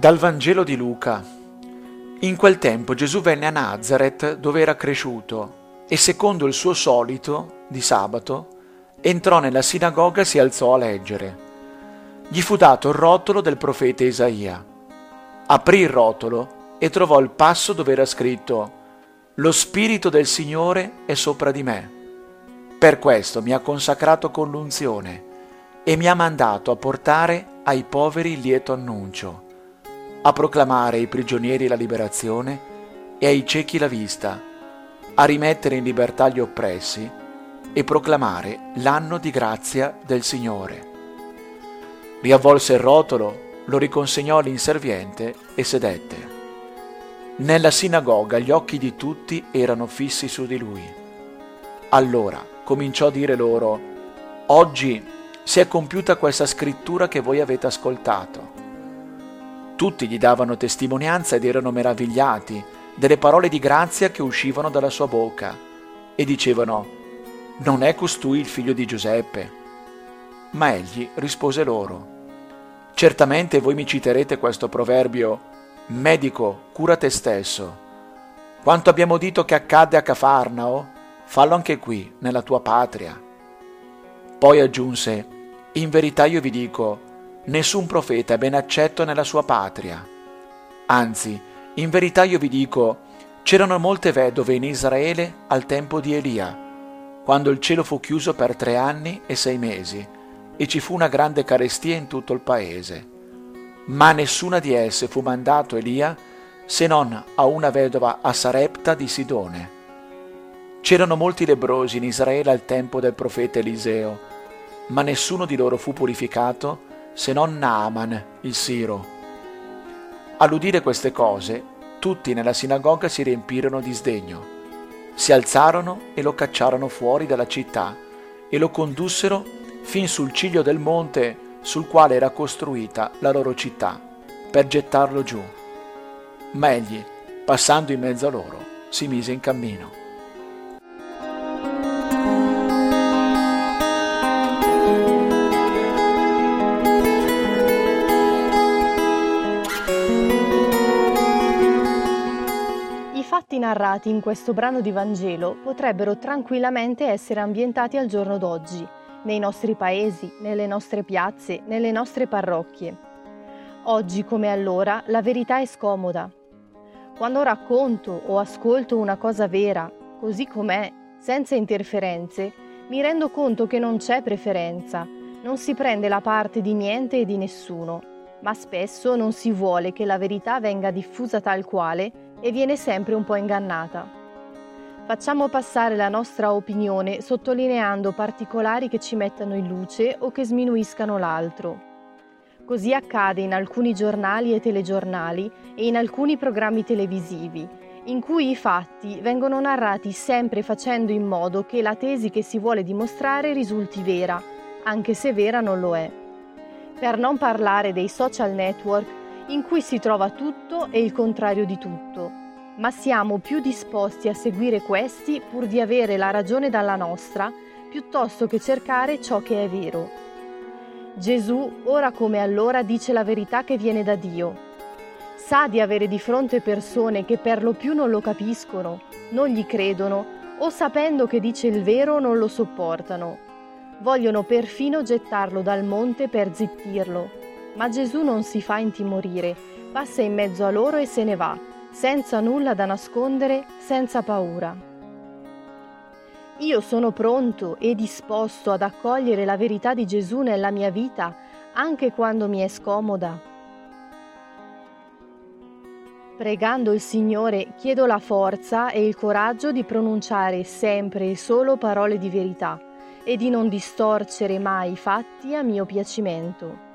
Dal Vangelo di Luca. In quel tempo Gesù venne a Nazareth dove era cresciuto e secondo il suo solito di sabato entrò nella sinagoga e si alzò a leggere. Gli fu dato il rotolo del profeta Isaia. Aprì il rotolo e trovò il passo dove era scritto Lo Spirito del Signore è sopra di me. Per questo mi ha consacrato con l'unzione e mi ha mandato a portare ai poveri il lieto annuncio a proclamare ai prigionieri la liberazione e ai ciechi la vista, a rimettere in libertà gli oppressi e proclamare l'anno di grazia del Signore. Riavvolse il rotolo, lo riconsegnò all'inserviente e sedette. Nella sinagoga gli occhi di tutti erano fissi su di lui. Allora cominciò a dire loro, Oggi si è compiuta questa scrittura che voi avete ascoltato. Tutti gli davano testimonianza ed erano meravigliati delle parole di grazia che uscivano dalla sua bocca e dicevano, non è costui il figlio di Giuseppe? Ma egli rispose loro, certamente voi mi citerete questo proverbio, medico, cura te stesso. Quanto abbiamo udito che accadde a Cafarnao, fallo anche qui, nella tua patria. Poi aggiunse, in verità io vi dico, nessun profeta è ben accetto nella sua patria. Anzi, in verità io vi dico, c'erano molte vedove in Israele al tempo di Elia, quando il cielo fu chiuso per tre anni e sei mesi, e ci fu una grande carestia in tutto il paese. Ma nessuna di esse fu mandato Elia se non a una vedova a Sarepta di Sidone. C'erano molti lebrosi in Israele al tempo del profeta Eliseo, ma nessuno di loro fu purificato se non Naaman, il Siro. All'udire queste cose, tutti nella sinagoga si riempirono di sdegno. Si alzarono e lo cacciarono fuori dalla città e lo condussero fin sul ciglio del monte sul quale era costruita la loro città, per gettarlo giù. Ma egli, passando in mezzo a loro, si mise in cammino. Narrati in questo brano di Vangelo potrebbero tranquillamente essere ambientati al giorno d'oggi, nei nostri paesi, nelle nostre piazze, nelle nostre parrocchie. Oggi come allora la verità è scomoda. Quando racconto o ascolto una cosa vera, così com'è, senza interferenze, mi rendo conto che non c'è preferenza, non si prende la parte di niente e di nessuno, ma spesso non si vuole che la verità venga diffusa tal quale e viene sempre un po' ingannata. Facciamo passare la nostra opinione sottolineando particolari che ci mettano in luce o che sminuiscano l'altro. Così accade in alcuni giornali e telegiornali e in alcuni programmi televisivi, in cui i fatti vengono narrati sempre facendo in modo che la tesi che si vuole dimostrare risulti vera, anche se vera non lo è. Per non parlare dei social network in cui si trova tutto e il contrario di tutto, ma siamo più disposti a seguire questi pur di avere la ragione dalla nostra, piuttosto che cercare ciò che è vero. Gesù, ora come allora, dice la verità che viene da Dio. Sa di avere di fronte persone che per lo più non lo capiscono, non gli credono o sapendo che dice il vero non lo sopportano. Vogliono perfino gettarlo dal monte per zittirlo, ma Gesù non si fa intimorire, passa in mezzo a loro e se ne va, senza nulla da nascondere, senza paura. Io sono pronto e disposto ad accogliere la verità di Gesù nella mia vita, anche quando mi è scomoda. Pregando il Signore chiedo la forza e il coraggio di pronunciare sempre e solo parole di verità e di non distorcere mai i fatti a mio piacimento.